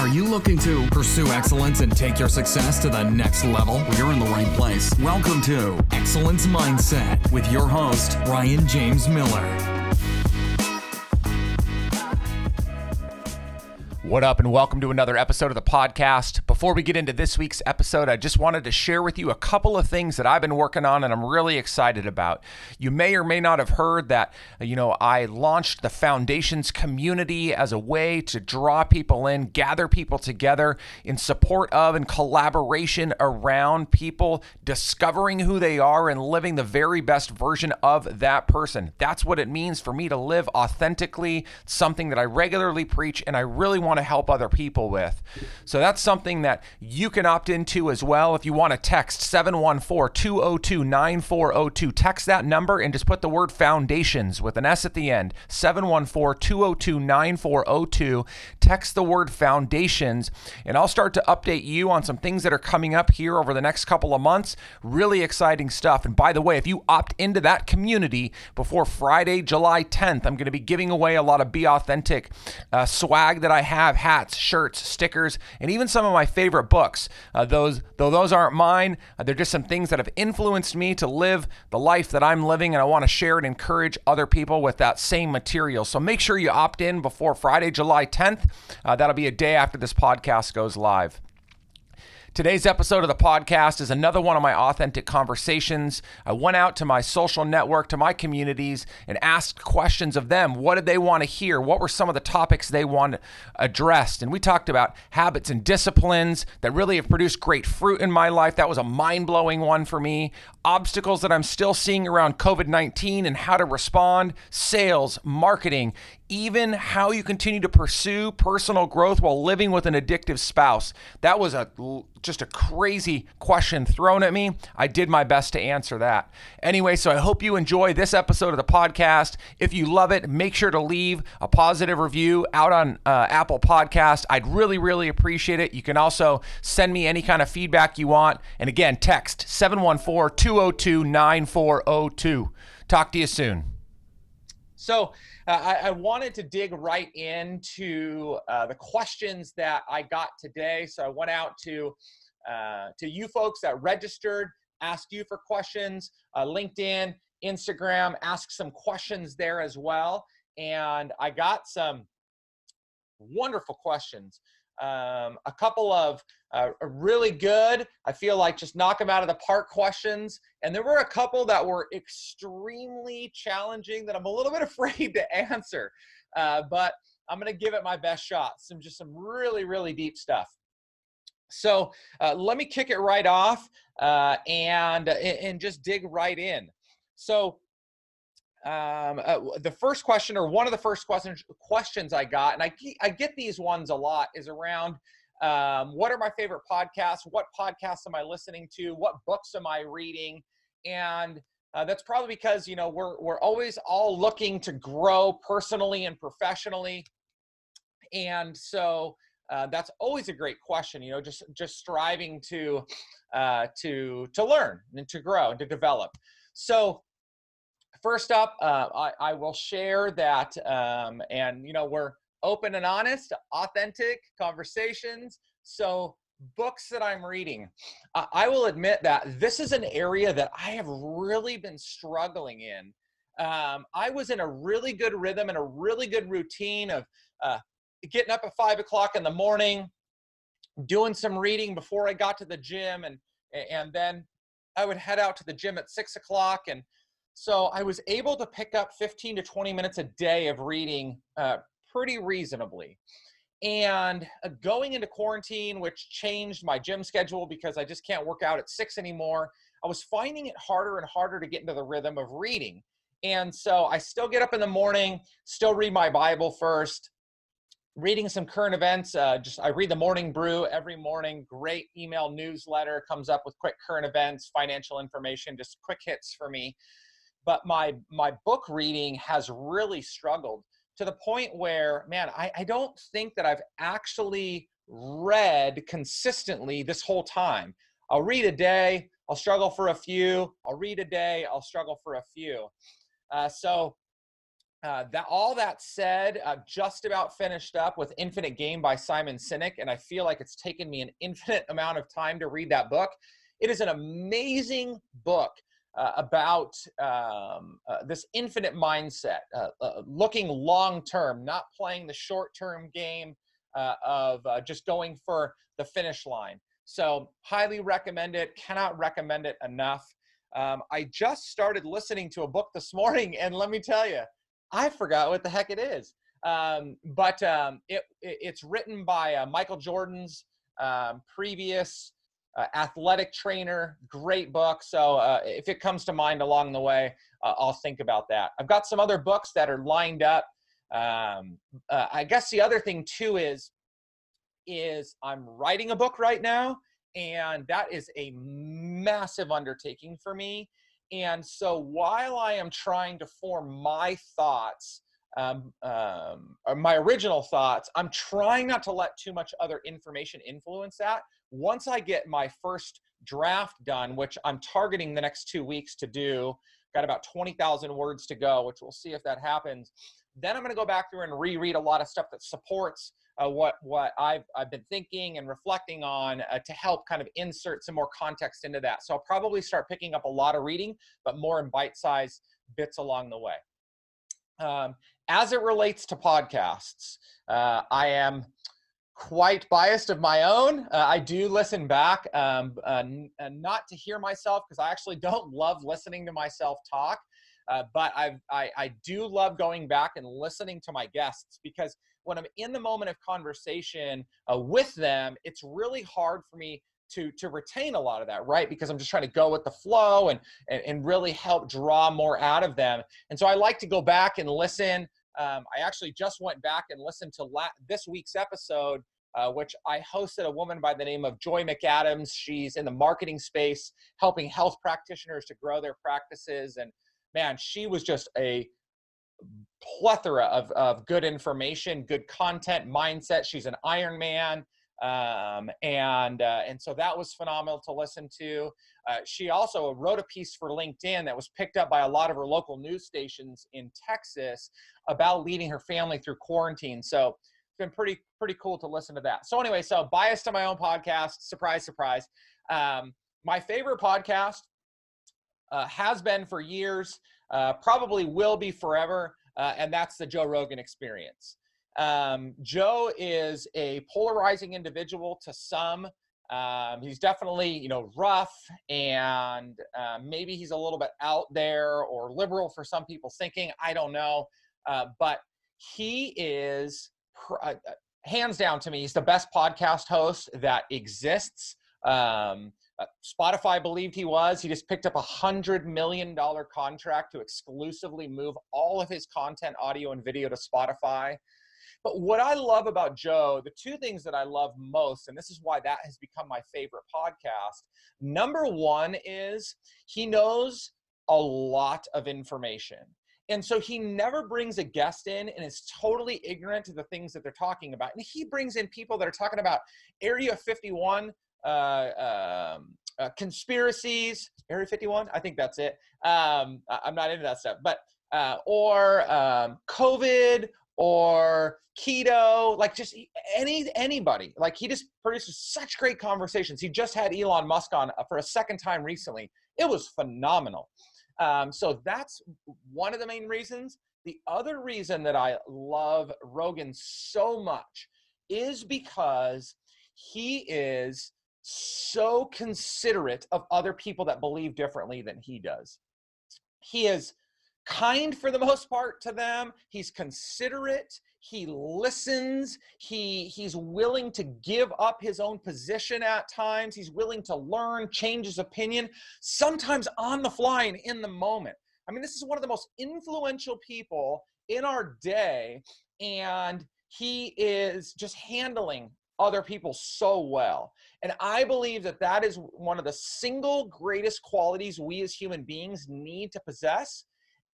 Are you looking to pursue excellence and take your success to the next level? You're in the right place. Welcome to Exsellence Mindset with your host, Ryan James Miller. What up, and welcome to another episode of the podcast. Before we get into this week's episode, I just wanted to share with you a couple of things that I've been working on and I'm really excited about. You may or may not have heard that, you know, I launched the Foundations community as a way to draw people in, gather people together in support of and collaboration around people discovering who they are and living the very best version of that person. That's what it means for me to live authentically, something that I regularly preach and I really want to help other people with. So that's something that you can opt into as well. If you want to text 714 202 9402, text that number and just put the word foundations with an S at the end 714 202 9402. Text the word foundations, and I'll start to update you on some things that are coming up here over the next couple of months. Really exciting stuff. And by the way, if you opt into that community before Friday, July 10th, I'm going to be giving away a lot of Be Authentic uh, swag that I have have hats, shirts, stickers, and even some of my favorite books. Uh, those, though those aren't mine, uh, they're just some things that have influenced me to live the life that I'm living, and I want to share and encourage other people with that same material. So make sure you opt in before Friday, July 10th. Uh, that'll be a day after this podcast goes live. Today's episode of the podcast is another one of my authentic conversations. I went out to my social network, to my communities, and asked questions of them. What did they want to hear? What were some of the topics they want addressed? And we talked about habits and disciplines that really have produced great fruit in my life. That was a mind blowing one for me. Obstacles that I'm still seeing around COVID 19 and how to respond, sales, marketing, even how you continue to pursue personal growth while living with an addictive spouse. That was a just a crazy question thrown at me. I did my best to answer that. Anyway, so I hope you enjoy this episode of the podcast. If you love it, make sure to leave a positive review out on uh, Apple Podcast. I'd really, really appreciate it. You can also send me any kind of feedback you want. And again, text 714 202 9402. Talk to you soon. So, I, I, wanted to dig right into uh, the questions that I got today. So I went out to uh, to you folks that registered, asked you for questions, uh, LinkedIn, Instagram, asked some questions there as well, and I got some wonderful questions. Um, a couple of uh, really good, I feel like just knock them out of the park questions. And there were a couple that were extremely challenging that I'm a little bit afraid to answer. Uh, but I'm going to give it my best shot. Some just some really, really deep stuff. So uh, let me kick it right off uh, and and just dig right in. So um, uh, the first question, or one of the first questions questions I got, and I I get these ones a lot, is around um, what are my favorite podcasts? What podcasts am I listening to? What books am I reading? And uh, that's probably because you know we're we're always all looking to grow personally and professionally, and so uh, that's always a great question. You know, just just striving to uh, to to learn and to grow and to develop. So first up, uh, I, I will share that, um, and you know, we're open and honest, authentic conversations. So books that I'm reading, uh, I will admit that this is an area that I have really been struggling in. Um, I was in a really good rhythm and a really good routine of uh, getting up at five o'clock in the morning, doing some reading before I got to the gym, and and then I would head out to the gym at six o'clock and so I was able to pick up 15 to 20 minutes a day of reading uh, pretty reasonably. And uh, going into quarantine, which changed my gym schedule because I just can't work out at six anymore, I was finding it harder and harder to get into the rhythm of reading. And so I still get up in the morning, still read my Bible first, reading some current events. Uh, just I read the Morning Brew every morning. Great email newsletter comes up with quick current events, financial information, just quick hits for me but my my book reading has really struggled to the point where man I, I don't think that i've actually read consistently this whole time. I'll read a day i'll struggle for a few i'll read a day i'll struggle for a few. Uh, so uh, that all that said, I've just about finished up with Infinite Game by Simon Sinek, and I feel like it's taken me an infinite amount of time to read that book. It is an amazing book uh, about um, uh, this infinite mindset, uh, uh, looking long term, not playing the short term game uh, of just going for the finish line. So, highly recommend it. Cannot recommend it enough. Um, I just started listening to a book this morning, and let me tell you, I forgot what the heck it is. Um, but um, it, it, it's written by uh, Michael Jordan's um, previous uh, athletic trainer. Great book. So uh, if it comes to mind along the way, uh, I'll think about that. I've got some other books that are lined up. Um, uh, I guess the other thing too is is I'm writing a book right now, and that is a massive undertaking for me. And so while I am trying to form my thoughts, um, um, my original thoughts, I'm trying not to let too much other information influence that. Once I get my first draft done, which I'm targeting the next two weeks to do, got about 20,000 words to go, which we'll see if that happens. Then I'm going to go back through and reread a lot of stuff that supports uh, what what I've I've been thinking and reflecting on uh, to help kind of insert some more context into that. So I'll probably start picking up a lot of reading, but more in bite-sized bits along the way. Um, as it relates to podcasts, uh, I am quite biased of my own. Uh, I do listen back, um, uh, not to hear myself because I actually don't love listening to myself talk. Uh, but I've, I, I do love going back and listening to my guests because when I'm in the moment of conversation uh, with them, it's really hard for me to to retain a lot of that right because i'm just trying to go with the flow and, and and, really help draw more out of them and so i like to go back and listen um, i actually just went back and listened to la- this week's episode uh, which i hosted a woman by the name of joy mcadams she's in the marketing space helping health practitioners to grow their practices and man she was just a plethora of, of good information, good content, mindset. She's an Iron Man. Um, and uh, and so that was phenomenal to listen to. Uh, she also wrote a piece for LinkedIn that was picked up by a lot of her local news stations in Texas about leading her family through quarantine. So it's been pretty pretty cool to listen to that. So anyway, so biased to my own podcast. Surprise, surprise. Um, my favorite podcast uh, has been for years, uh, probably will be forever uh, and that's the Joe Rogan experience. Um, Joe is a polarizing individual to some. Um, he's definitely, you know, rough and uh, maybe he's a little bit out there or liberal for some people's thinking. I don't know. Uh, but he is, pr- uh, hands down to me, he's the best podcast host that exists. Um, uh, Spotify believed he was. He just picked up a hundred million dollar contract to exclusively move all of his content, audio and video to Spotify. But what I love about Joe, the two things that I love most, and this is why that has become my favorite podcast. Number one is he knows a lot of information. And so he never brings a guest in and is totally ignorant to the things that they're talking about. And he brings in people that are talking about Area 51 uh, um, uh, conspiracies, Area 51. I think that's it. Um, I'm not into that stuff, but uh, or um, COVID or keto, like just any anybody. Like he just produces such great conversations. He just had Elon Musk on uh, for a second time recently. It was phenomenal. Um, so that's one of the main reasons. The other reason that I love Rogan so much is because he is so considerate of other people that believe differently than he does. He is kind for the most part to them. He's considerate. He listens. He he's willing to give up his own position at times. He's willing to learn, change his opinion, sometimes on the fly and in the moment. I mean, this is one of the most influential people in our day, and he is just handling other people so well. And I believe that that is one of the single greatest qualities we as human beings need to possess.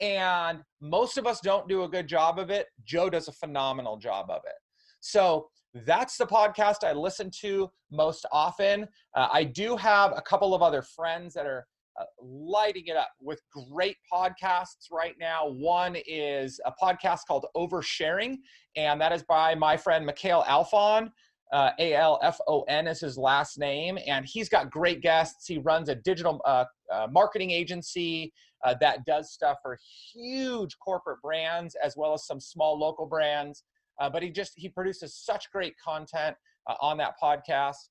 And most of us don't do a good job of it. Joe does a phenomenal job of it. So that's the podcast I listen to most often. Uh, I do have a couple of other friends that are uh, lighting it up with great podcasts right now. One is a podcast called Oversharing, and that is by my friend Mikhail Alfon. Uh, A L F O N is his last name, and he's got great guests. He runs a digital uh, uh, marketing agency uh, that does stuff for huge corporate brands as well as some small local brands. Uh, but he just he produces such great content uh, on that podcast.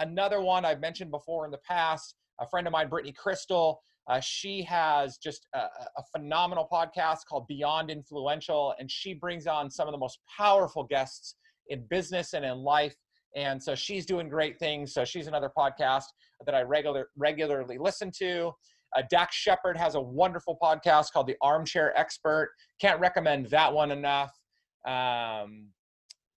another one I've mentioned before in the past a friend of mine, Brittany Crystal, uh, she has just a, a, phenomenal podcast called Beyond Influential, and she brings on some of the most powerful guests in business and in life. And so she's doing great things. So she's another podcast that I regular, regularly listen to. Uh, Dax Shepard has a wonderful podcast called The Armchair Expert. Can't recommend that one enough. Um,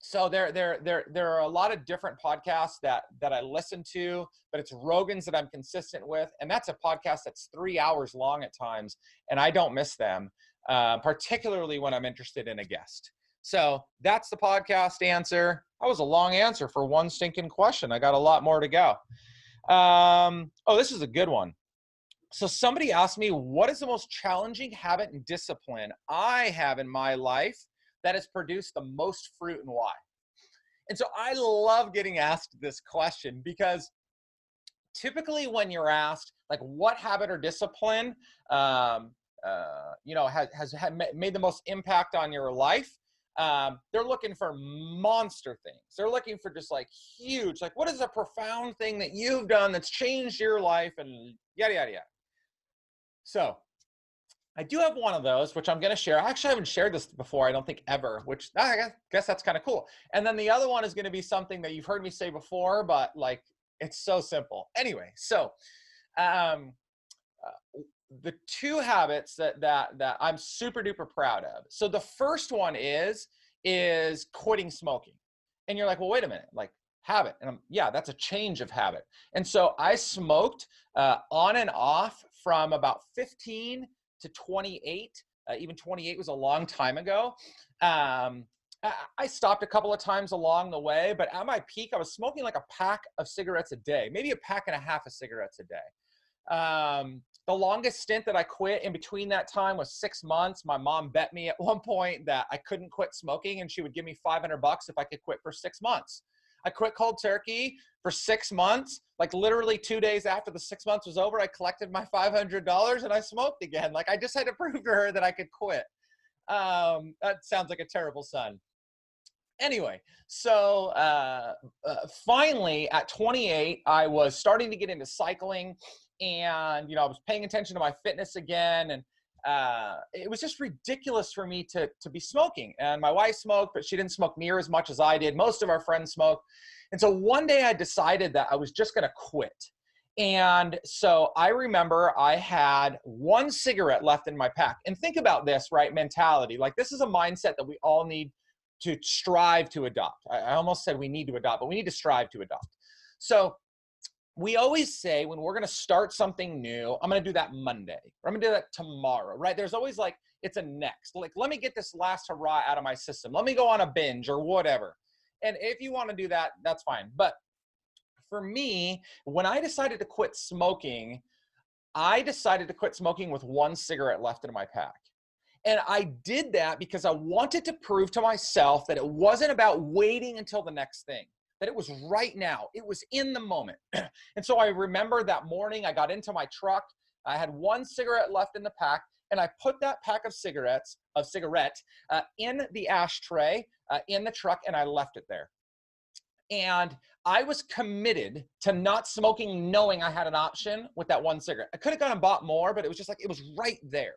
so there there there there are a lot of different podcasts that that I listen to, but it's Rogan's that I'm consistent with, and that's a podcast that's three hours long at times, and I don't miss them, uh, particularly when I'm interested in a guest. So that's the podcast answer. That was a long answer for one stinking question. I got a lot more to go. Um, oh, this is a good one. So somebody asked me, what is the most challenging habit and discipline I have in my life? that has produced the most fruit and why? And so I love getting asked this question because typically when you're asked like what habit or discipline um, uh, you know has, has made the most impact on your life um, they're looking for monster things they're looking for just like huge like what is a profound thing that you've done that's changed your life and yada yada yada so I do have one of those, which I'm going to share. I actually haven't shared this before, I don't think ever, which I guess, guess that's kind of cool. And then the other one is going to be something that you've heard me say before, but like it's so simple. Anyway, so um, uh, the two habits that that that I'm super duper proud of. So the first one is is quitting smoking. And you're like, well, wait a minute, like habit. And I'm, yeah, that's a change of habit. And so I smoked uh, on and off from about 15 to 28. Uh, even 28 was a long time ago. Um, I stopped a couple of times along the way, but at my peak, I was smoking like a pack of cigarettes a day, maybe a pack and a half of cigarettes a day. Um, the longest stint that I quit in between that time was six months. My mom bet me at one point that I couldn't quit smoking and she would give me 500 bucks if I could quit for six months. I quit cold turkey for six months. Like literally two days after the six months was over, I collected my $500 and I smoked again. Like I just had to prove to her that I could quit. Um, that sounds like a terrible son. Anyway, so uh, uh, finally at 28, I was starting to get into cycling and, you know, I was paying attention to my fitness again and uh, it was just ridiculous for me to to be smoking. And my wife smoked, but she didn't smoke near as much as I did. Most of our friends smoked. And so one day I decided that I was just going to quit. And so I remember I had one cigarette left in my pack. And think about this, right? Mentality. Like this is a mindset that we all need to strive to adopt. I almost said we need to adopt, but we need to strive to adopt. So we always say when we're going to start something new, I'm going to do that Monday or I'm going to do that tomorrow, right? There's always like, it's a next. Like, let me get this last hurrah out of my system. Let me go on a binge or whatever. And if you want to do that, that's fine. But for me, when I decided to quit smoking, I decided to quit smoking with one cigarette left in my pack. And I did that because I wanted to prove to myself that it wasn't about waiting until the next thing that it was right now. It was in the moment. and so I remember that morning I got into my truck. I had one cigarette left in the pack, and I put that pack of cigarettes of cigarette uh, in the ashtray uh, in the truck, and I left it there. And I was committed to not smoking, knowing I had an option with that one cigarette. I could have gone and bought more, but it was just like it was right there.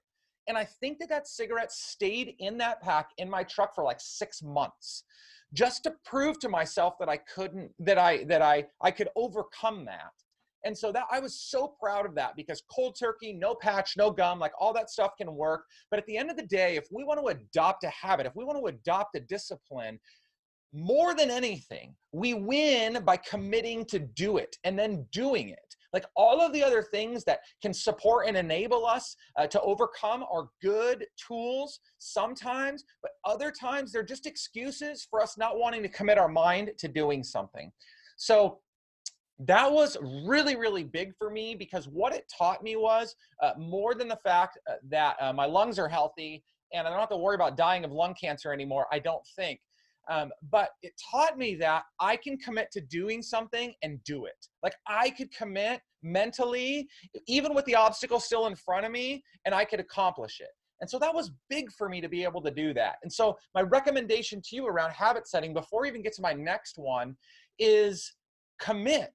And I think that that cigarette stayed in that pack in my truck for like six months just to prove to myself that I couldn't, that I, that I, I could overcome that. And so that I was so proud of that because cold turkey, no patch, no gum, like all that stuff can work. But at the end of the day, if we want to adopt a habit, if we want to adopt a discipline, more than anything, we win by committing to do it and then doing it. Like all of the other things that can support and enable us uh, to overcome are good tools sometimes, but other times they're just excuses for us not wanting to commit our mind to doing something. So that was really really big for me because what it taught me was uh, more than the fact uh, that uh, my lungs are healthy and i don't have to worry about dying of lung cancer anymore i don't think um, but it taught me that i can commit to doing something and do it. Like i could commit mentally even with the obstacle still in front of me and i could accomplish it. And so that was big for me to be able to do that. And so my recommendation to you around habit setting before we even get to my next one is commit.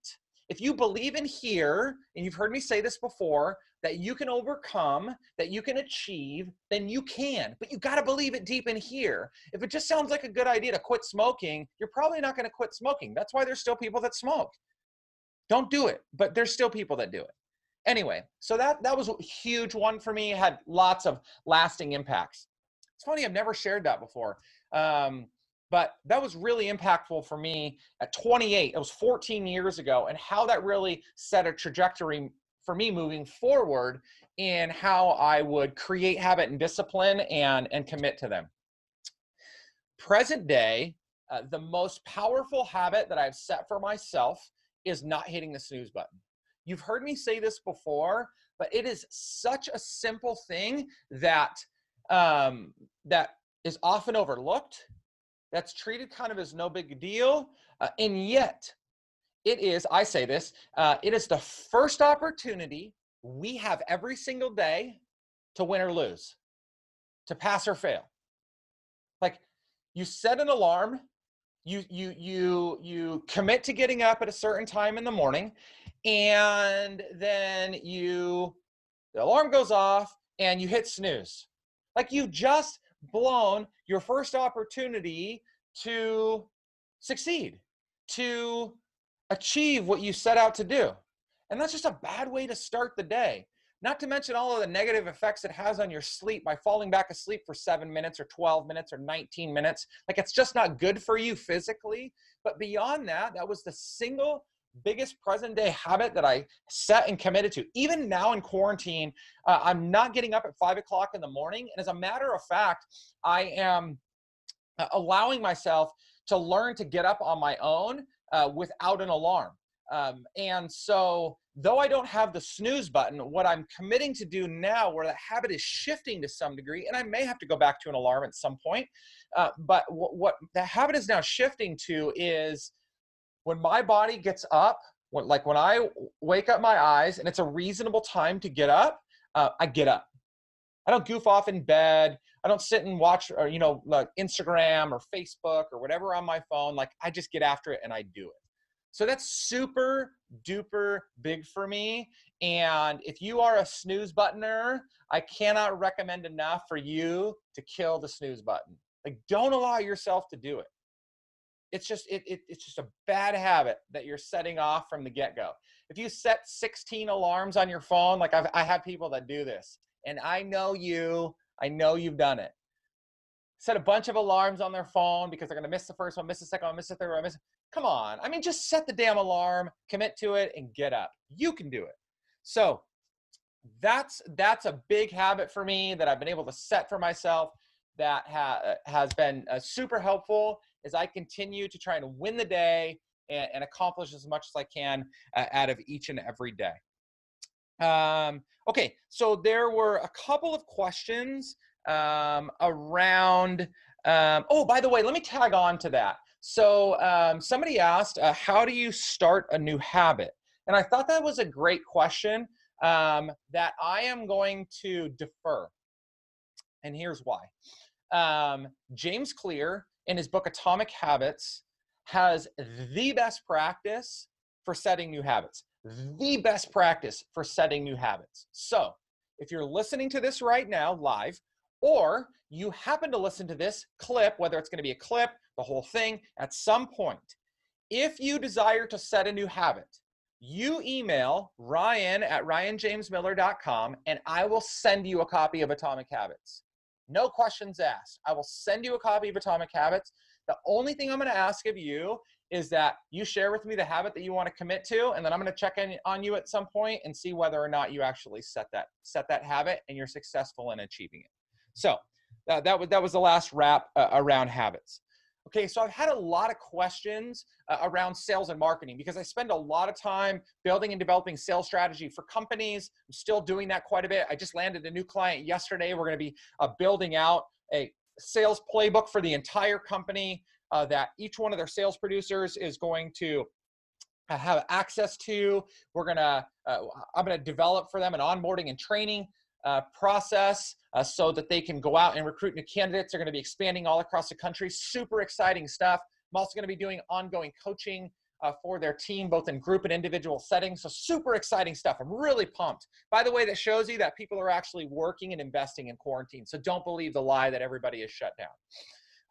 If you believe in here, and you've heard me say this before, that you can overcome, that you can achieve, then you can. But you got to believe it deep in here. If it just sounds like a good idea to quit smoking, you're probably not going to quit smoking. That's why there's still people that smoke. Don't do it, but there's still people that do it. Anyway, so that that was a huge one for me. It had lots of lasting impacts. It's funny, I've never shared that before. Um, but that was really impactful for me at 28 it was 14 years ago and how that really set a trajectory for me moving forward in how i would create habit and discipline and and commit to them present day uh, the most powerful habit that i've set for myself is not hitting the snooze button you've heard me say this before but it is such a simple thing that um, that is often overlooked that's treated kind of as no big deal. Uh, and yet, it is, I say this, uh, it is the first opportunity we have every single day to win or lose, to pass or fail. Like you set an alarm, you you you you commit to getting up at a certain time in the morning, and then you the alarm goes off and you hit snooze. Like you've just blown your first opportunity to succeed, to achieve what you set out to do. And that's just a bad way to start the day. Not to mention all of the negative effects it has on your sleep by falling back asleep for seven minutes or 12 minutes or 19 minutes. Like it's just not good for you physically. But beyond that, that was the single biggest present day habit that I set and committed to. Even now in quarantine, uh, I'm not getting up at five o'clock in the morning. And as a matter of fact, I am uh, allowing myself to learn to get up on my own uh, without an alarm. Um, and so, though I don't have the snooze button, what I'm committing to do now, where that habit is shifting to some degree, and I may have to go back to an alarm at some point, uh, but what, what the habit is now shifting to is when my body gets up, when, like when I wake up my eyes and it's a reasonable time to get up, uh, I get up. I don't goof off in bed. I don't sit and watch or you know like Instagram or Facebook or whatever on my phone. Like I just get after it and I do it. So that's super duper big for me. And if you are a snooze buttoner, I cannot recommend enough for you to kill the snooze button. Like don't allow yourself to do it it's just it, it, it's just a bad habit that you're setting off from the get-go if you set 16 alarms on your phone like I've, i have people that do this and i know you i know you've done it. Set a bunch of alarms on their phone because they're going to miss the first one miss the second one miss the third one miss come on i mean just set the damn alarm commit to it and get up. You can do it. So that's that's a big habit for me that i've been able to set for myself that ha- has been uh, super helpful as I continue to try and win the day and, and accomplish as much as I can uh, out of each and every day. Um, okay, so there were a couple of questions um, around. Um, oh, by the way, let me tag on to that. So um, somebody asked, uh, how do you start a new habit? And I thought that was a great question um, that I am going to defer. And here's why. Um, James Clear in his book Atomic Habits has the best practice for setting new habits. The best practice for setting new habits. So, if you're listening to this right now live, or you happen to listen to this clip, whether it's going to be a clip, the whole thing, at some point, if you desire to set a new habit, you email ryan at ryanjamesmiller.com and I will send you a copy of Atomic Habits. No questions asked. I will send you a copy of Atomic Habits. The only thing I'm going to ask of you is that you share with me the habit that you want to commit to, and then I'm going to check in on you at some point and see whether or not you actually set that set that habit and you're successful in achieving it. So uh, that was that was the last wrap uh, around habits. Okay, so I've had a lot of questions uh, around sales and marketing because I spend a lot of time building and developing sales strategy for companies. I'm still doing that quite a bit. I just landed a new client yesterday. We're going to be uh, building out a sales playbook for the entire company uh, that each one of their sales producers is going to have access to. We're gonna, uh, I'm gonna develop for them an onboarding and training uh, process uh, so that they can go out and recruit new candidates. They're going to be expanding all across the country. Super exciting stuff. I'm also going to be doing ongoing coaching uh, for their team, both in group and individual settings. So, super exciting stuff. I'm really pumped. By the way, that shows you that people are actually working and investing in quarantine. So, don't believe the lie that everybody is shut down.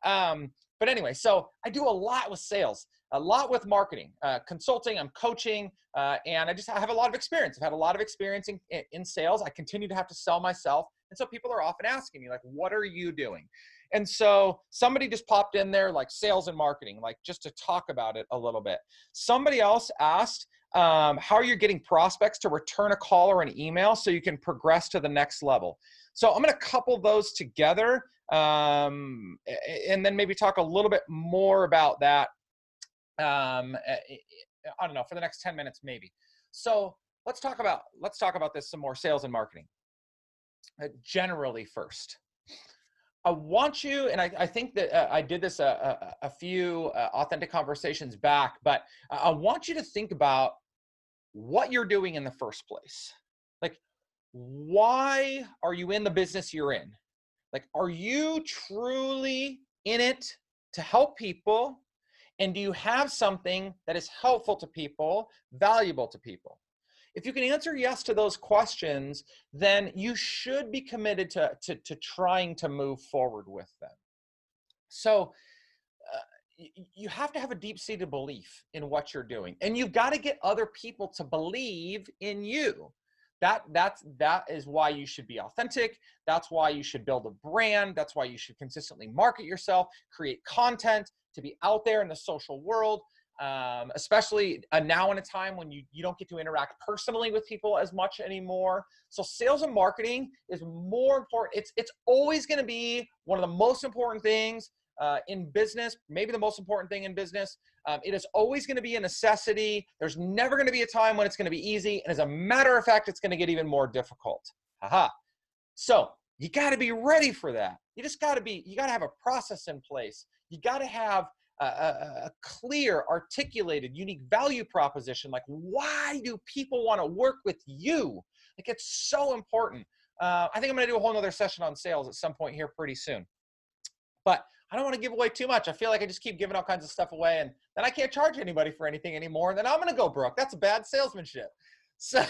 Um, but anyway, so I do a lot with sales, a lot with marketing, uh, consulting, I'm coaching, uh, and I just have a lot of experience. I've had a lot of experience in, in sales. I continue to have to sell myself. And so people are often asking me, like, what are you doing? And so somebody just popped in there, like sales and marketing, like just to talk about it a little bit. Somebody else asked, um, how are you getting prospects to return a call or an email so you can progress to the next level? So I'm going to couple those together um, and then maybe talk a little bit more about that. Um, I don't know for the next 10 minutes, maybe. So let's talk about let's talk about this some more sales and marketing. Uh, generally, first, I want you, and I, I think that uh, I did this a, a, a few uh, authentic conversations back, but I want you to think about what you're doing in the first place. Like, why are you in the business you're in? Like, are you truly in it to help people? And do you have something that is helpful to people, valuable to people? If you can answer yes to those questions, then you should be committed to, to, to trying to move forward with them. So, uh, you have to have a deep seated belief in what you're doing, and you've got to get other people to believe in you that that's that is why you should be authentic that's why you should build a brand that's why you should consistently market yourself create content to be out there in the social world um, especially uh, now in a time when you, you don't get to interact personally with people as much anymore so sales and marketing is more important it's it's always going to be one of the most important things uh, in business, maybe the most important thing in business. Um, it is always going to be a necessity. There's never going to be a time when it's going to be easy. And as a matter of fact, it's going to get even more difficult. Haha. So you got to be ready for that. You just got to be, you got to have a process in place. You got to have a, a, clear, articulated, unique value proposition. Like, why do people want to work with you? Like, it's so important. Uh, I think I'm going to do a whole nother session on sales at some point here pretty soon. But I don't want to give away too much. I feel like I just keep giving all kinds of stuff away and then I can't charge anybody for anything anymore. And then I'm going to go broke. That's bad salesmanship. So,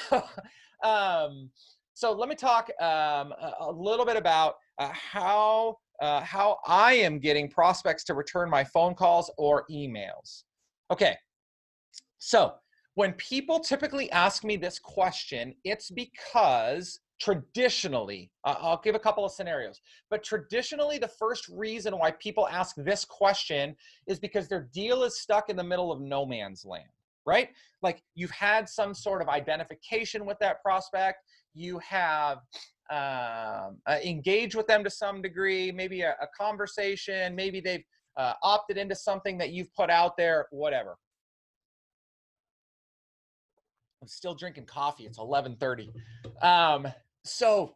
um, so let me talk um, a, little bit about uh, how uh, how I am getting prospects to return my phone calls or emails. Okay, so when people typically ask me this question, it's because traditionally, uh, I'll give a couple of scenarios, but traditionally, the first reason why people ask this question is because their deal is stuck in the middle of no man's land, right? Like you've had some sort of identification with that prospect, you have um, uh, engaged with them to some degree, maybe a, a conversation, maybe they've uh, opted into something that you've put out there, whatever. I'm still drinking coffee. It's 11:30. Um, so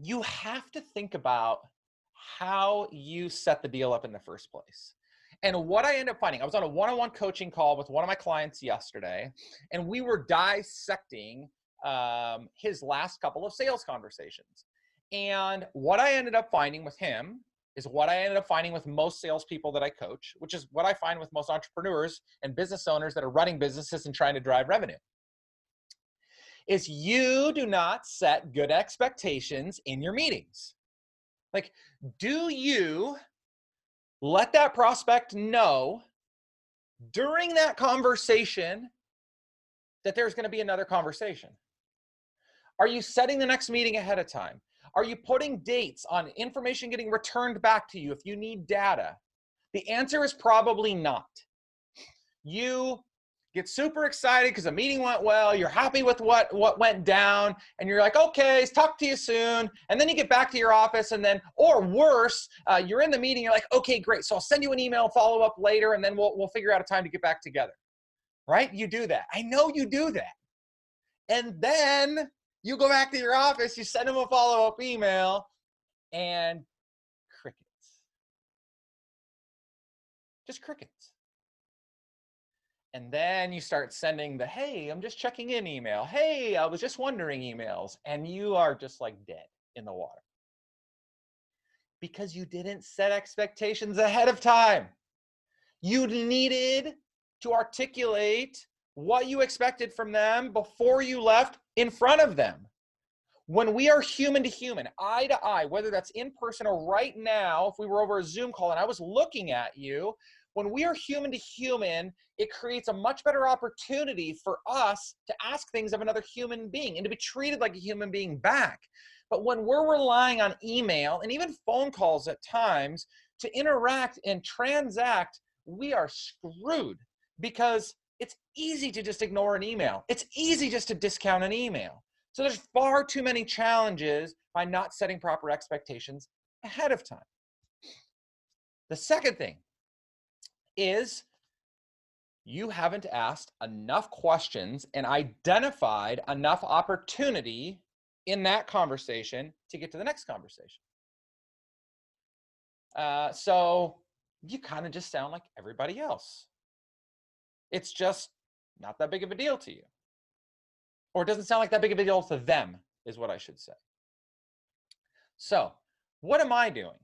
you have to think about how you set the deal up in the first place. And what I ended up finding, I was on a one on one coaching call with one of my clients yesterday, and we were dissecting um, his last couple of sales conversations. And what I ended up finding with him is what I ended up finding with most salespeople that I coach, which is what I find with most entrepreneurs and business owners that are running businesses and trying to drive revenue is you do not set good expectations in your meetings. Like, do you let that prospect know during that conversation that there's going to be another conversation? Are you setting the next meeting ahead of time? Are you putting dates on information getting returned back to you if you need data? The answer is probably not. You get super excited because the meeting went well. You're happy with what what went down, and you're like, okay, talk to you soon. And then you get back to your office, and then, or worse, uh, you're in the meeting. You're like, okay, great. So I'll send you an email, follow up later, and then we'll we'll figure out a time to get back together. Right? You do that. I know you do that. And then you go back to your office, you send them a follow up email, and crickets. Just crickets. And then you start sending the, hey, I'm just checking in email. Hey, I was just wondering emails. And you are just like dead in the water because you didn't set expectations ahead of time. You needed to articulate what you expected from them before you left in front of them. When we are human to human, eye to eye, whether that's in person or right now, if we were over a Zoom call and I was looking at you, when we are human to human, it creates a much better opportunity for us to ask things of another human being and to be treated like a human being back. But when we're relying on email and even phone calls at times to interact and transact, we are screwed because easy to just ignore an email. It's easy just to discount an email. So there's far too many challenges by not setting proper expectations ahead of time. The second thing is you haven't asked enough questions and identified enough opportunity in that conversation to get to the next conversation. Uh, so you kind of just sound like everybody else. It's just not that big of a deal to you. Or it doesn't sound like that big of a deal to them, is what I should say. So, what am I doing?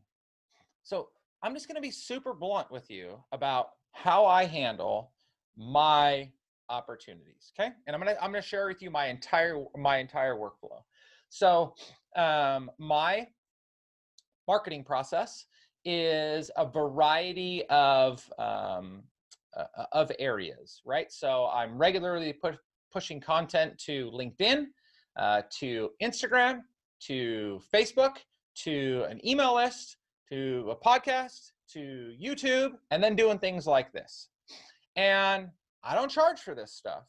So, I'm just going to be super blunt with you about how I handle my opportunities. Okay, and I'm gonna I'm gonna share with you my entire my entire workflow. So um, my marketing process is a variety of um, uh, of areas, right? So I'm regularly pu- pushing content to LinkedIn, uh, to Instagram, to Facebook, to an email list, to a podcast, to YouTube, and then doing things like this. And I don't charge for this stuff.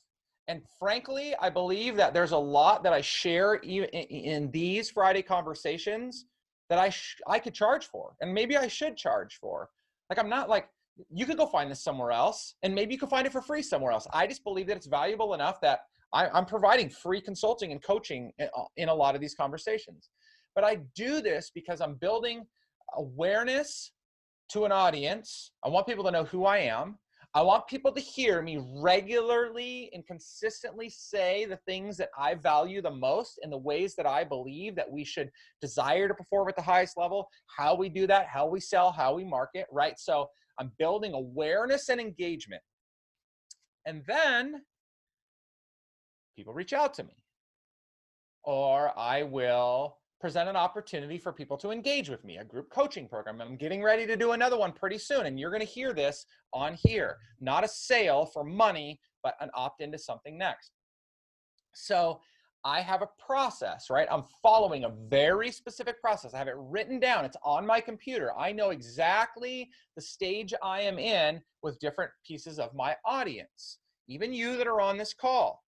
And frankly, I believe that there's a lot that I share in these Friday conversations that I sh- I could charge for, and maybe I should charge for. Like I'm not like you could go find this somewhere else, and maybe you could find it for free somewhere else. I just believe that it's valuable enough that I, am providing free consulting and coaching in, uh, in a lot of these conversations. But I do this because I'm building awareness to an audience. I want people to know who I am. I want people to hear me regularly and consistently say the things that I value the most and the ways that I believe that we should desire to perform at the highest level, how we do that, how we sell, how we market, right? So I'm building awareness and engagement. And then people reach out to me, or I will present an opportunity for people to engage with me, a group coaching program. I'm getting ready to do another one pretty soon, and you're going to hear this on here. Not a sale for money, but an opt into something next. So I have a process, right? I'm following a very specific process. I have it written down, it's on my computer. I know exactly the stage I am in with different pieces of my audience, even you that are on this call.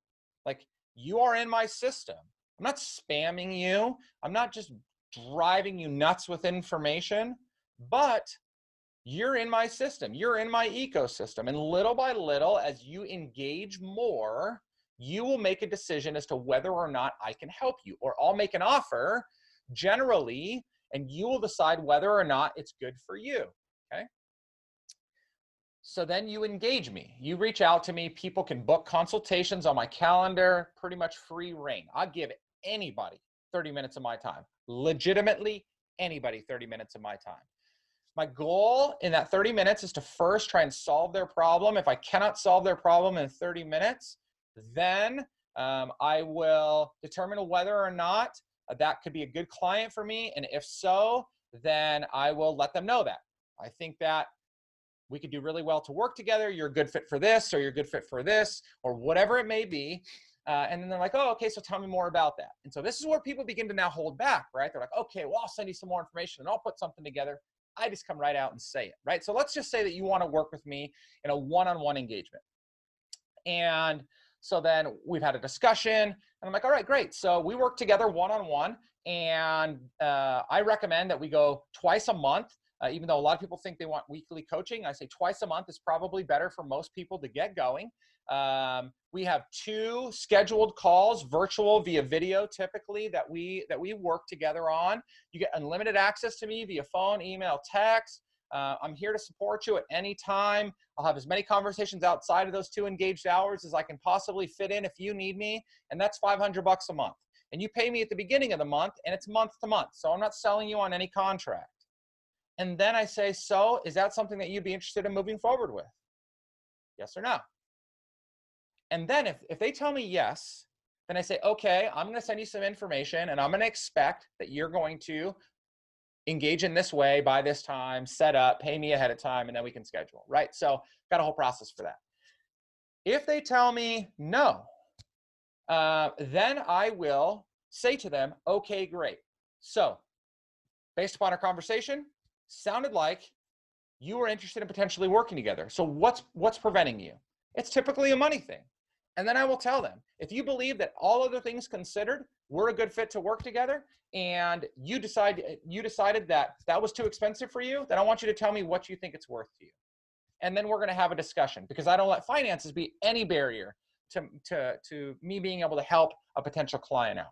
Like, you are in my system. I'm not spamming you. I'm not just driving you nuts with information, but you're in my system. You're in my ecosystem. And little by little, as you engage more, you will make a decision as to whether or not I can help you, or I'll make an offer generally, and you will decide whether or not it's good for you. Okay. So then you engage me. You reach out to me. People can book consultations on my calendar, pretty much free reign. I'll give anybody 30 minutes of my time. Legitimately, anybody 30 minutes of my time. My goal in that 30 minutes is to first try and solve their problem. If I cannot solve their problem in 30 minutes, then um, I will determine whether or not that could be a good client for me. And if so, then I will let them know that. I think that we could do really well to work together. You're a good fit for this, or you're a good fit for this, or whatever it may be. Uh, and then they're like, oh, okay, so tell me more about that. And so this is where people begin to now hold back, right? They're like, okay, well, I'll send you some more information and I'll put something together. I just come right out and say it, right? So let's just say that you want to work with me in a one on one engagement. And so then we've had a discussion, and I'm like, all right, great. So we work together one on one, and uh, I recommend that we go twice a month. Uh, even though a lot of people think they want weekly coaching, I say twice a month is probably better for most people to get going. Um, we have two scheduled calls, virtual via video, typically that we that we work together on. You get unlimited access to me via phone, email, text. Uh, I'm here to support you at any time. I'll have as many conversations outside of those two engaged hours as I can possibly fit in if you need me, and that's 500 bucks a month. And you pay me at the beginning of the month, and it's month to month. So I'm not selling you on any contract. And then I say, so is that something that you'd be interested in moving forward with? Yes or no? And then if, if they tell me yes, then I say, okay, I'm going to send you some information and I'm going to expect that you're going to engage in this way by this time, set up, pay me ahead of time, and then we can schedule, right? So got a whole process for that. If they tell me no, uh, then I will say to them, okay, great. So based upon our conversation, sounded like you were interested in potentially working together. So what's what's preventing you? It's typically a money thing. And then I will tell them, if you believe that all other things considered, we're a good fit to work together, and you decide you decided that that was too expensive for you, then I want you to tell me what you think it's worth to you. And then we're going to have a discussion because I don't let finances be any barrier to, to, to me being able to help a potential client out.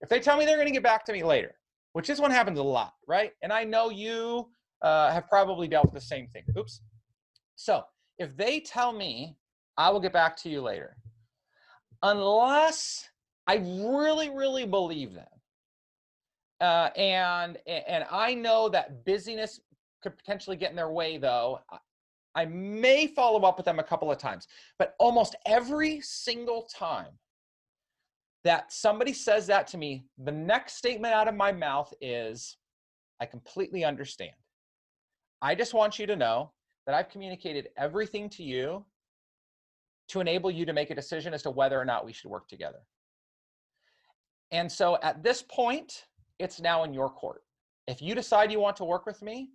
If they tell me they're going to get back to me later, which this one happens a lot, right? And I know you uh, have probably dealt with the same thing. Oops. So if they tell me I will get back to you later. Unless I really, really believe them. Uh, and and I know that busyness could potentially get in their way, though. I may follow up with them a couple of times, but almost every single time that somebody says that to me, the next statement out of my mouth is, I completely understand. I just want you to know that I've communicated everything to you to enable you to make a decision as to whether or not we should work together. And so at this point, it's now in your court. If you decide you want to work with me,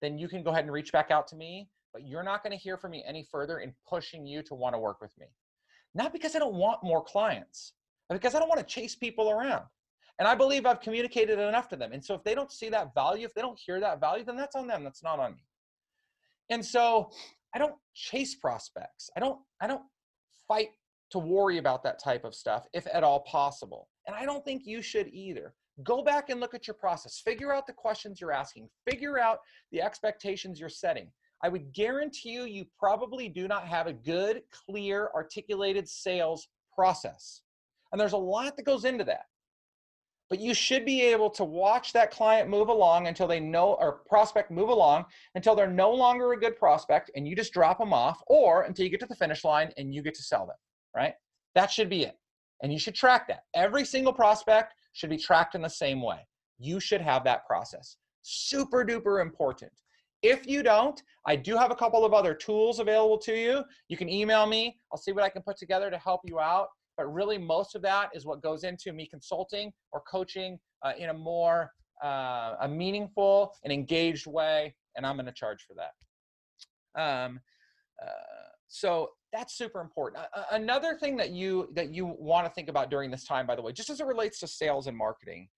then you can go ahead and reach back out to me, but you're not going to hear from me any further in pushing you to want to work with me. Not because I don't want more clients, but because I don't want to chase people around. And I believe I've communicated enough to them. And so if they don't see that value, if they don't hear that value, then that's on them. That's not on me. And so I don't chase prospects. I don't I don't fight to worry about that type of stuff if at all possible. And I don't think you should either. Go back and look at your process. Figure out the questions you're asking. Figure out the expectations you're setting. I would guarantee you you probably do not have a good, clear, articulated sales process. And there's a lot that goes into that but you should be able to watch that client move along until they know or prospect move along until they're no longer a good prospect and you just drop them off or until you get to the finish line and you get to sell them right that should be it and you should track that. Every single prospect should be tracked in the same way. You should have that process. Super duper important. If you don't i do have a couple of other tools available to you. You can email me. I'll see what i can put together to help you out. But really most of that is what goes into me consulting or coaching uh, in a more uh, a meaningful and engaged way and i'm going to charge for that. Um, uh, so that's super important another thing that you that you want to think about during this time by the way just as it relates to sales and marketing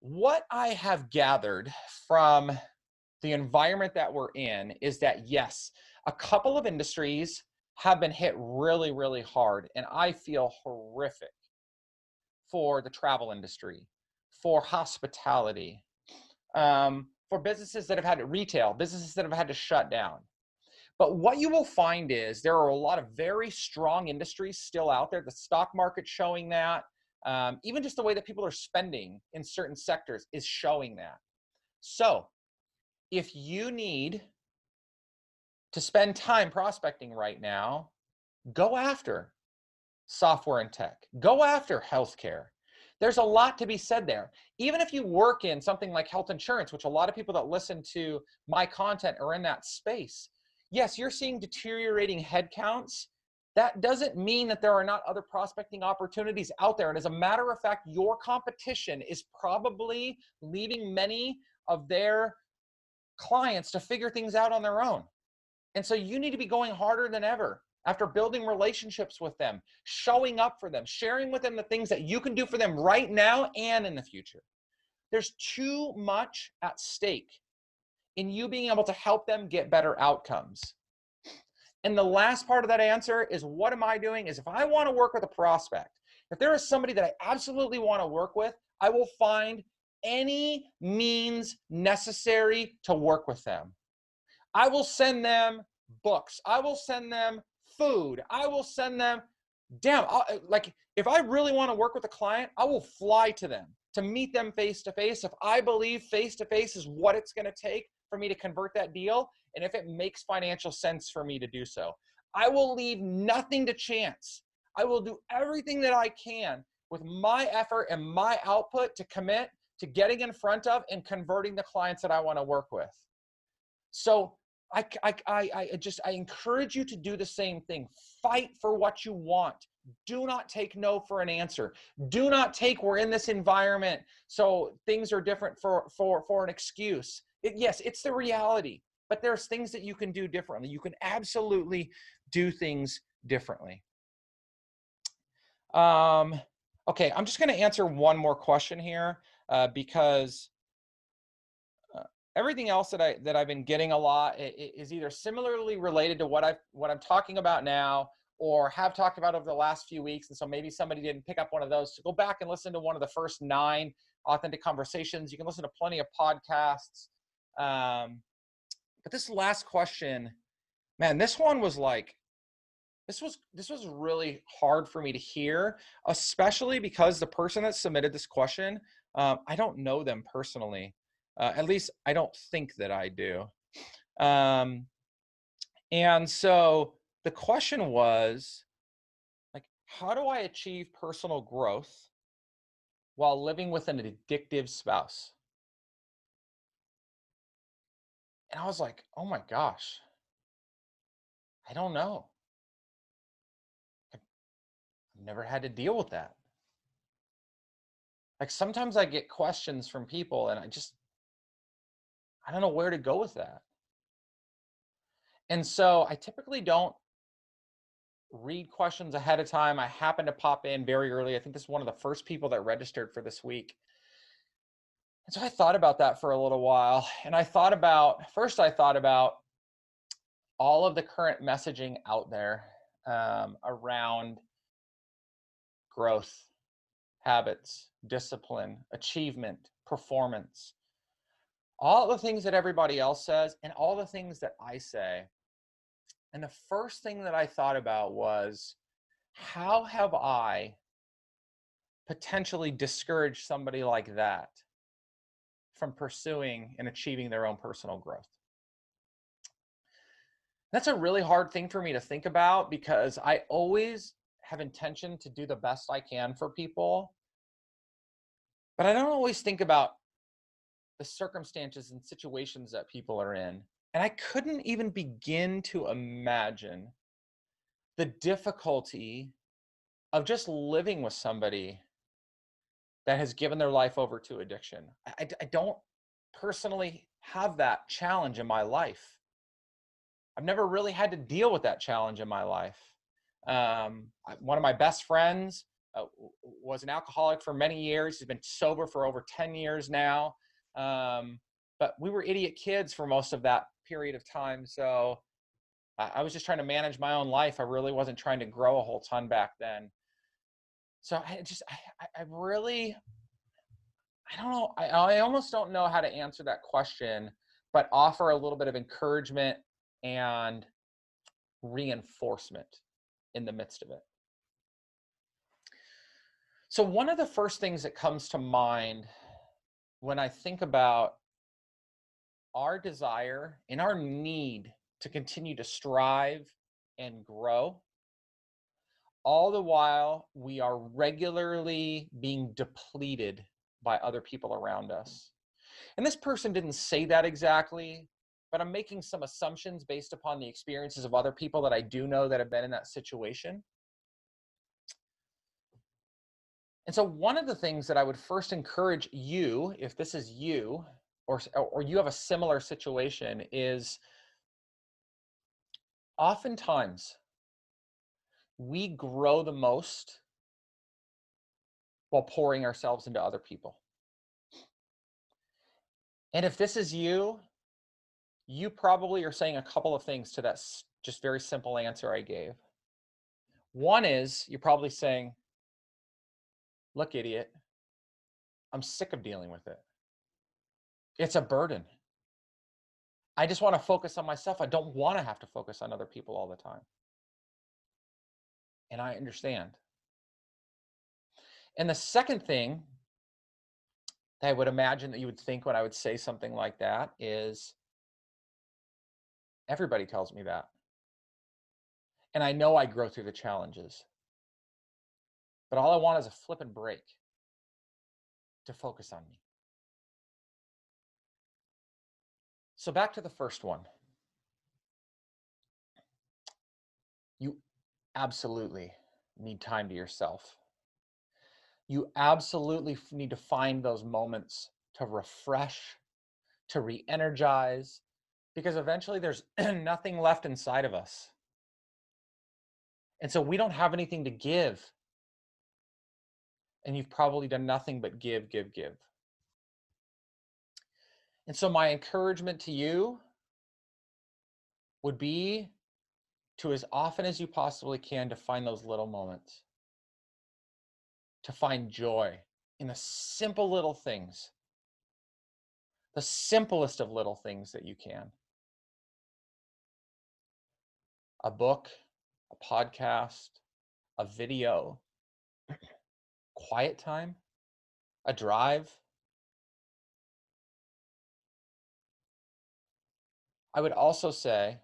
what i have gathered from the environment that we're in is that yes a couple of industries have been hit really, really hard. And I feel horrific for the travel industry, for hospitality, um, for businesses that have had to retail, businesses that have had to shut down. But what you will find is there are a lot of very strong industries still out there. The stock market showing that. Um, even just the way that people are spending in certain sectors is showing that. So if you need to spend time prospecting right now, go after software and tech, go after healthcare. There's a lot to be said there. Even if you work in something like health insurance, which a lot of people that listen to my content are in that space, yes, you're seeing deteriorating headcounts. That doesn't mean that there are not other prospecting opportunities out there. And as a matter of fact, your competition is probably leaving many of their clients to figure things out on their own And so you need to be going harder than ever after building relationships with them, showing up for them, sharing with them the things that you can do for them right now and in the future. There's too much at stake in you being able to help them get better outcomes. And the last part of that answer is what am I doing? Is if I want to work with a prospect, if there is somebody that I absolutely want to work with, I will find any means necessary to work with them. I will send them books. I will send them food. I will send them, damn, I'll, like if I really want to work with a client, I will fly to them to meet them face to face. If I believe face to face is what it's going to take for me to convert that deal, and if it makes financial sense for me to do so, I will leave nothing to chance. I will do everything that I can with my effort and my output to commit to getting in front of and converting the clients that I want to work with. So I, I, I, I just I encourage you to do the same thing. Fight for what you want. Do not take no for an answer. Do not take we're in this environment, so things are different for for for an excuse. It, yes, it's the reality, but there's things that you can do differently. You can absolutely do things differently. Um, okay, I'm just going to answer one more question here uh, because everything else that I that I've been getting a lot is either similarly related to what I what I'm talking about now or have talked about over the last few weeks. And so maybe somebody didn't pick up one of those. So go back and listen to one of the first nine authentic conversations. You can listen to plenty of podcasts. Um, but this last question, man, this one was like, this was this was really hard for me to hear, especially because the person that submitted this question, um, I don't know them personally. Uh, at least I don't think that I do. Um, and so the question was like, how do I achieve personal growth while living with an addictive spouse? And I was like, oh my gosh, I don't know. I've never had to deal with that. Like sometimes I get questions from people and I just I don't know where to go with that. And so I typically don't read questions ahead of time. I happen to pop in very early. I think this is one of the first people that registered for this week. And so I thought about that for a little while. And I thought about, first, I thought about all of the current messaging out there um, around growth, habits, discipline, achievement, performance all the things that everybody else says and all the things that I say. And the first thing that I thought about was how have I potentially discouraged somebody like that from pursuing and achieving their own personal growth? That's a really hard thing for me to think about because I always have intention to do the best I can for people. But I don't always think about the circumstances and situations that people are in. And I couldn't even begin to imagine the difficulty of just living with somebody that has given their life over to addiction. I, I, don't personally have that challenge in my life. I've never really had to deal with that challenge in my life. Um, one of my best friends uh, was an alcoholic for many years. He's been sober for over 10 years now. Um, but we were idiot kids for most of that period of time. So I, I was just trying to manage my own life. I really wasn't trying to grow a whole ton back then. So I just, I, I really, I don't know. I, I almost don't know how to answer that question, but offer a little bit of encouragement and reinforcement in the midst of it. So, one of the first things that comes to mind when I think about our desire and our need to continue to strive and grow, all the while we are regularly being depleted by other people around mm. us. And this person didn't say that exactly, but I'm making some assumptions based upon the experiences of other people that I do know that have been in that situation. And so one of the things that I would first encourage you, if this is you, or, or you have a similar situation, is oftentimes we grow the most while pouring ourselves into other people. And if this is you, you probably are saying a couple of things to that just very simple answer I gave. One is you're probably saying, Look, idiot, I'm sick of dealing with it. It's a burden. I just want to focus on myself. I don't want to have to focus on other people all the time. And I understand. And the second thing that I would imagine that you would think when I would say something like that is everybody tells me that. And I know I grow through the challenges. But all I want is a flip and break to focus on me. So back to the first one. You absolutely need time to yourself. You absolutely need to find those moments to refresh, to re energize, because eventually there's nothing left inside of us. And so we don't have anything to give. And you've probably done nothing but give, give, give. And so my encouragement to you would be to as often as you possibly can to find those little moments. To find joy in the simple little things. The simplest of little things that you can. A book a podcast a video. Quiet time. A drive. I would also say,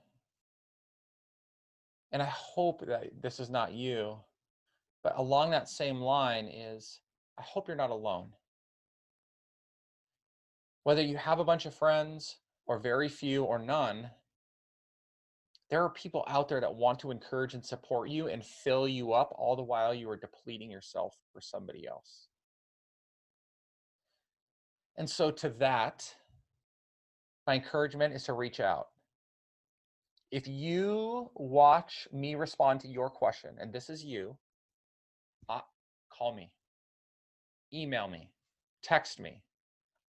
and I hope that this is not you, but along that same line is I hope you're not alone. Whether you have a bunch of friends or very few or none, there are people out there that want to encourage and support you and fill you up all the while you are depleting yourself for somebody else. And so, to that, my encouragement is to reach out. If you watch me respond to your question, and this is you, uh, call me, email me, text me.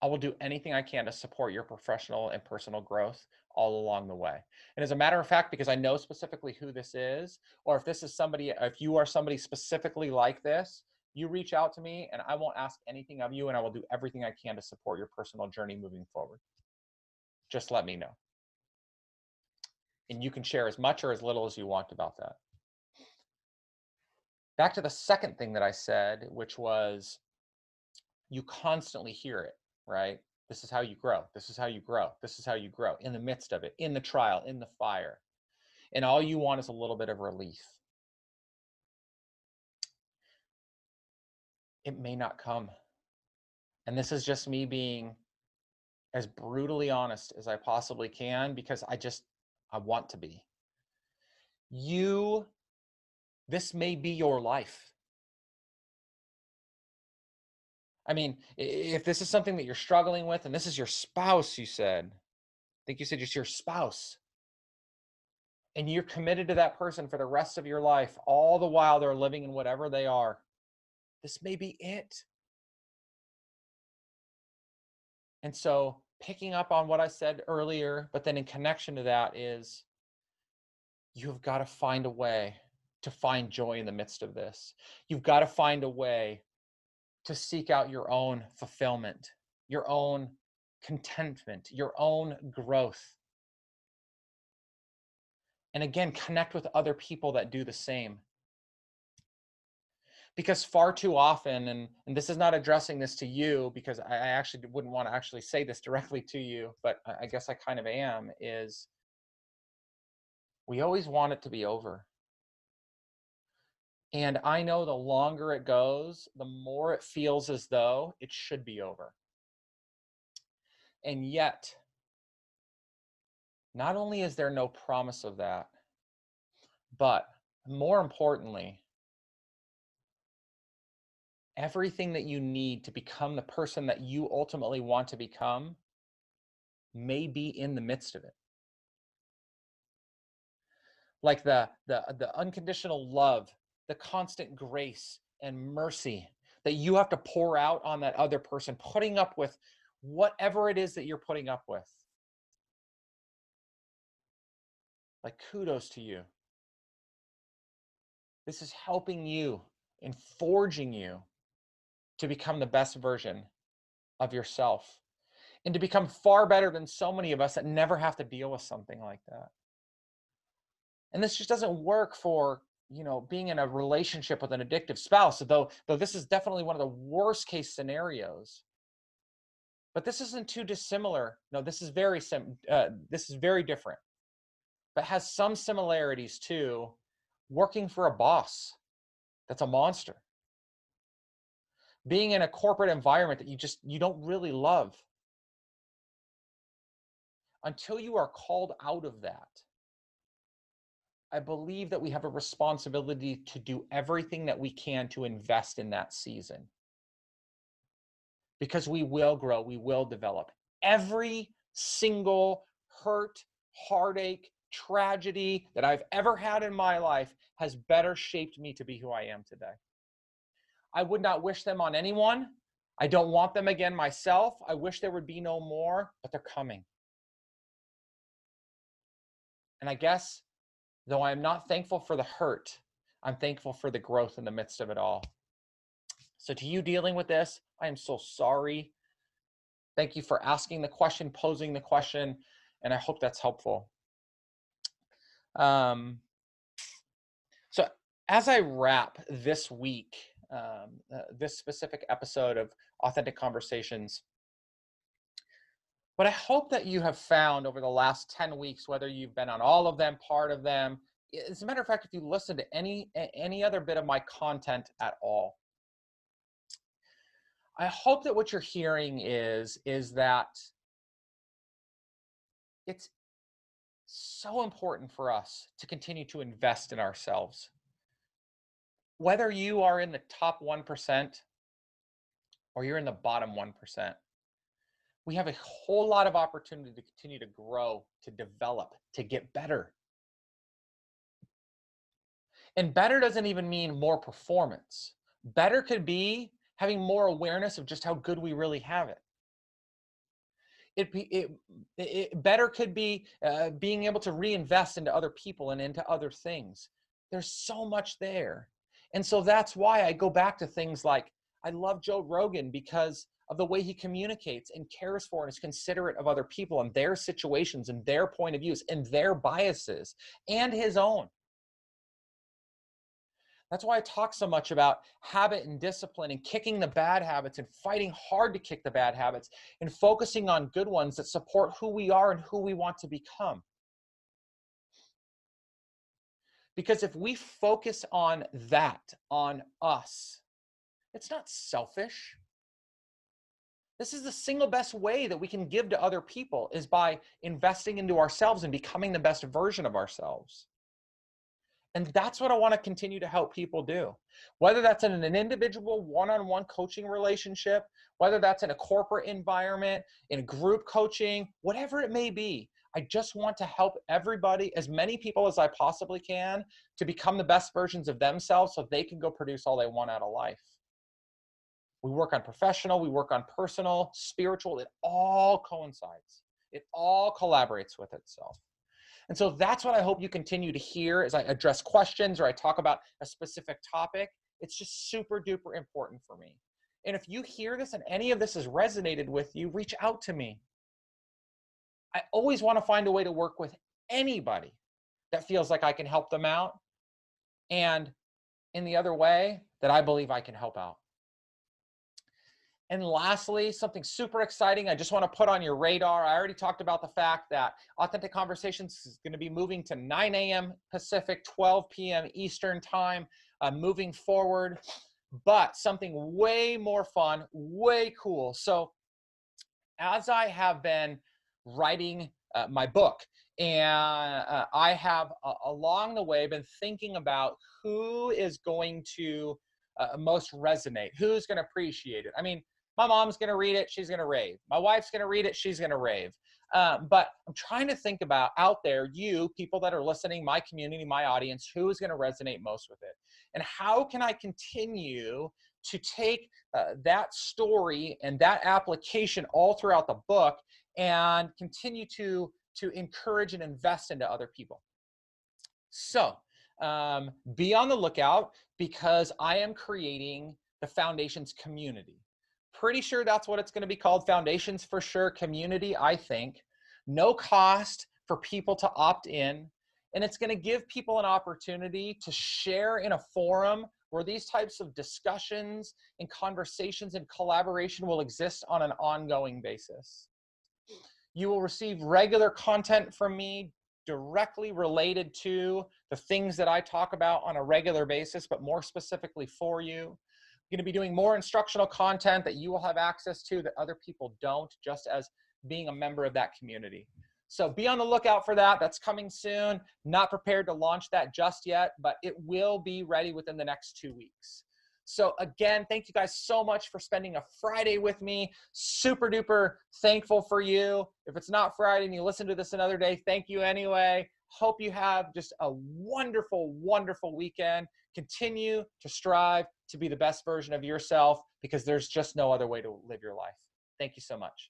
I will do anything I can to support your professional and personal growth all along the way. And as a matter of fact, because I know specifically who this is, or if this is somebody, if you are somebody specifically like this, you reach out to me and I won't ask anything of you and I will do everything I can to support your personal journey moving forward just let me know. And you can share as much or as little as you want about that. Back to the second thing that I said, which was you constantly hear it, right? This is how you grow. This is how you grow. This is how you grow in the midst of it, in the trial, in the fire. And all you want is a little bit of relief. It may not come. And this is just me being as brutally honest as I possibly can because I just I want to be. You this may be your life. I mean, if this is something that you're struggling with and this is your spouse, you said, I think you said just your spouse, and you're committed to that person for the rest of your life, all the while they're living in whatever they are, this may be it. And so picking up on what I said earlier, but then in connection to that is you've got to find a way to find joy in the midst of this. You've got to find a way to seek out your own fulfillment, your own contentment, your own growth. And again, connect with other people that do the same because far too often and, and this is not addressing this to you because I, I actually wouldn't want to actually say this directly to you but I, I guess i kind of am is we always want it to be over. And i know the longer it goes the more it feels as though it should be over. And yet not only is there no promise of that but more importantly everything that you need to become the person that you ultimately want to become may be in the midst of it. like the the the unconditional love the constant grace and mercy that you have to pour out on that other person putting up with whatever it is that you're putting up with like kudos to you this is helping you and forging you to become the best version of yourself and to become far better than so many of us that never have to deal with something like that. And this just doesn't work for, you know, being in a relationship with an addictive spouse, though though this is definitely one of the worst case scenarios. But this isn't too dissimilar. No, this is very sim uh, this is very different. But has some similarities to working for a boss that's a monster being in a corporate environment that you just you don't really love. Until you are called out of that i believe that we have a responsibility to do everything that we can to invest in that season. Because we will grow we will develop. Every single hurt heartache tragedy that i've ever had in my life has better shaped me to be who i am today I would not wish them on anyone. I don't want them again myself. I wish there would be no more, but they're coming. And I guess, though I am not thankful for the hurt, I'm thankful for the growth in the midst of it all. So, to you dealing with this, I am so sorry. Thank you for asking the question, posing the question, and I hope that's helpful. Um, so, as I wrap this week, um, uh, this specific episode of Authentic Conversations. But I hope that you have found over the last 10 weeks, whether you've been on all of them, part of them, as a matter of fact, if you listen to any any other bit of my content at all, I hope that what you're hearing is is that it's so important for us to continue to invest in ourselves whether you are in the top 1% or you're in the bottom 1%, we have a whole lot of opportunity to continue to grow, to develop, to get better. And better doesn't even mean more performance. Better could be having more awareness of just how good we really have it. It, it, it better could be uh, being able to reinvest into other people and into other things. There's so much there. And so that's why I go back to things like I love Joe Rogan because of the way he communicates and cares for and is considerate of other people and their situations and their point of views and their biases and his own. That's why I talk so much about habit and discipline and kicking the bad habits and fighting hard to kick the bad habits and focusing on good ones that support who we are and who we want to become. Because if we focus on that, on us, it's not selfish. This is the single best way that we can give to other people is by investing into ourselves and becoming the best version of ourselves. And that's what I want to continue to help people do. Whether that's in an individual one on one coaching relationship, whether that's in a corporate environment, in group coaching, whatever it may be, I just want to help everybody, as many people as I possibly can, to become the best versions of themselves so they can go produce all they want out of life. We work on professional, we work on personal, spiritual, it all coincides. It all collaborates with itself. And so that's what I hope you continue to hear as I address questions or I talk about a specific topic. It's just super duper important for me. And if you hear this and any of this has resonated with you, reach out to me. I always want to find a way to work with anybody that feels like I can help them out. And in the other way that I believe I can help out. And lastly, something super exciting I just want to put on your radar. I already talked about the fact that Authentic Conversations is going to be moving to 9 a.m. Pacific, 12 p.m. Eastern Time uh, moving forward. But something way more fun, way cool. So, as I have been writing uh, my book. And uh, I have uh, along the way been thinking about who is going to uh, most resonate, who's going to appreciate it. I mean, My mom's going to read it. She's going to rave. My wife's going to read it. She's going to rave. Um, but I'm trying to think about out there, you people that are listening, my community, my audience, who is going to resonate most with it? And how can I continue to take uh, that story and that application all throughout the book and continue to, to encourage and invest into other people? So um, be on the lookout because I am creating the Foundations community. Pretty sure that's what it's going to be called. Foundations for sure, community, I think. No cost for people to opt in. And it's going to give people an opportunity to share in a forum where these types of discussions and conversations and collaboration will exist on an ongoing basis. You will receive regular content from me directly related to the things that I talk about on a regular basis, but more specifically for you. I'm going to be doing more instructional content that you will have access to that other people don't, just as being a member of that community. So be on the lookout for that. That's coming soon. Not prepared to launch that just yet, but it will be ready within the next two weeks. So again, thank you guys so much for spending a Friday with me. Super duper thankful for you. If it's not Friday and you listen to this another day, thank you anyway. Hope you have just a wonderful, wonderful weekend. Continue to strive to be the best version of yourself because there's just no other way to live your life. Thank you so much.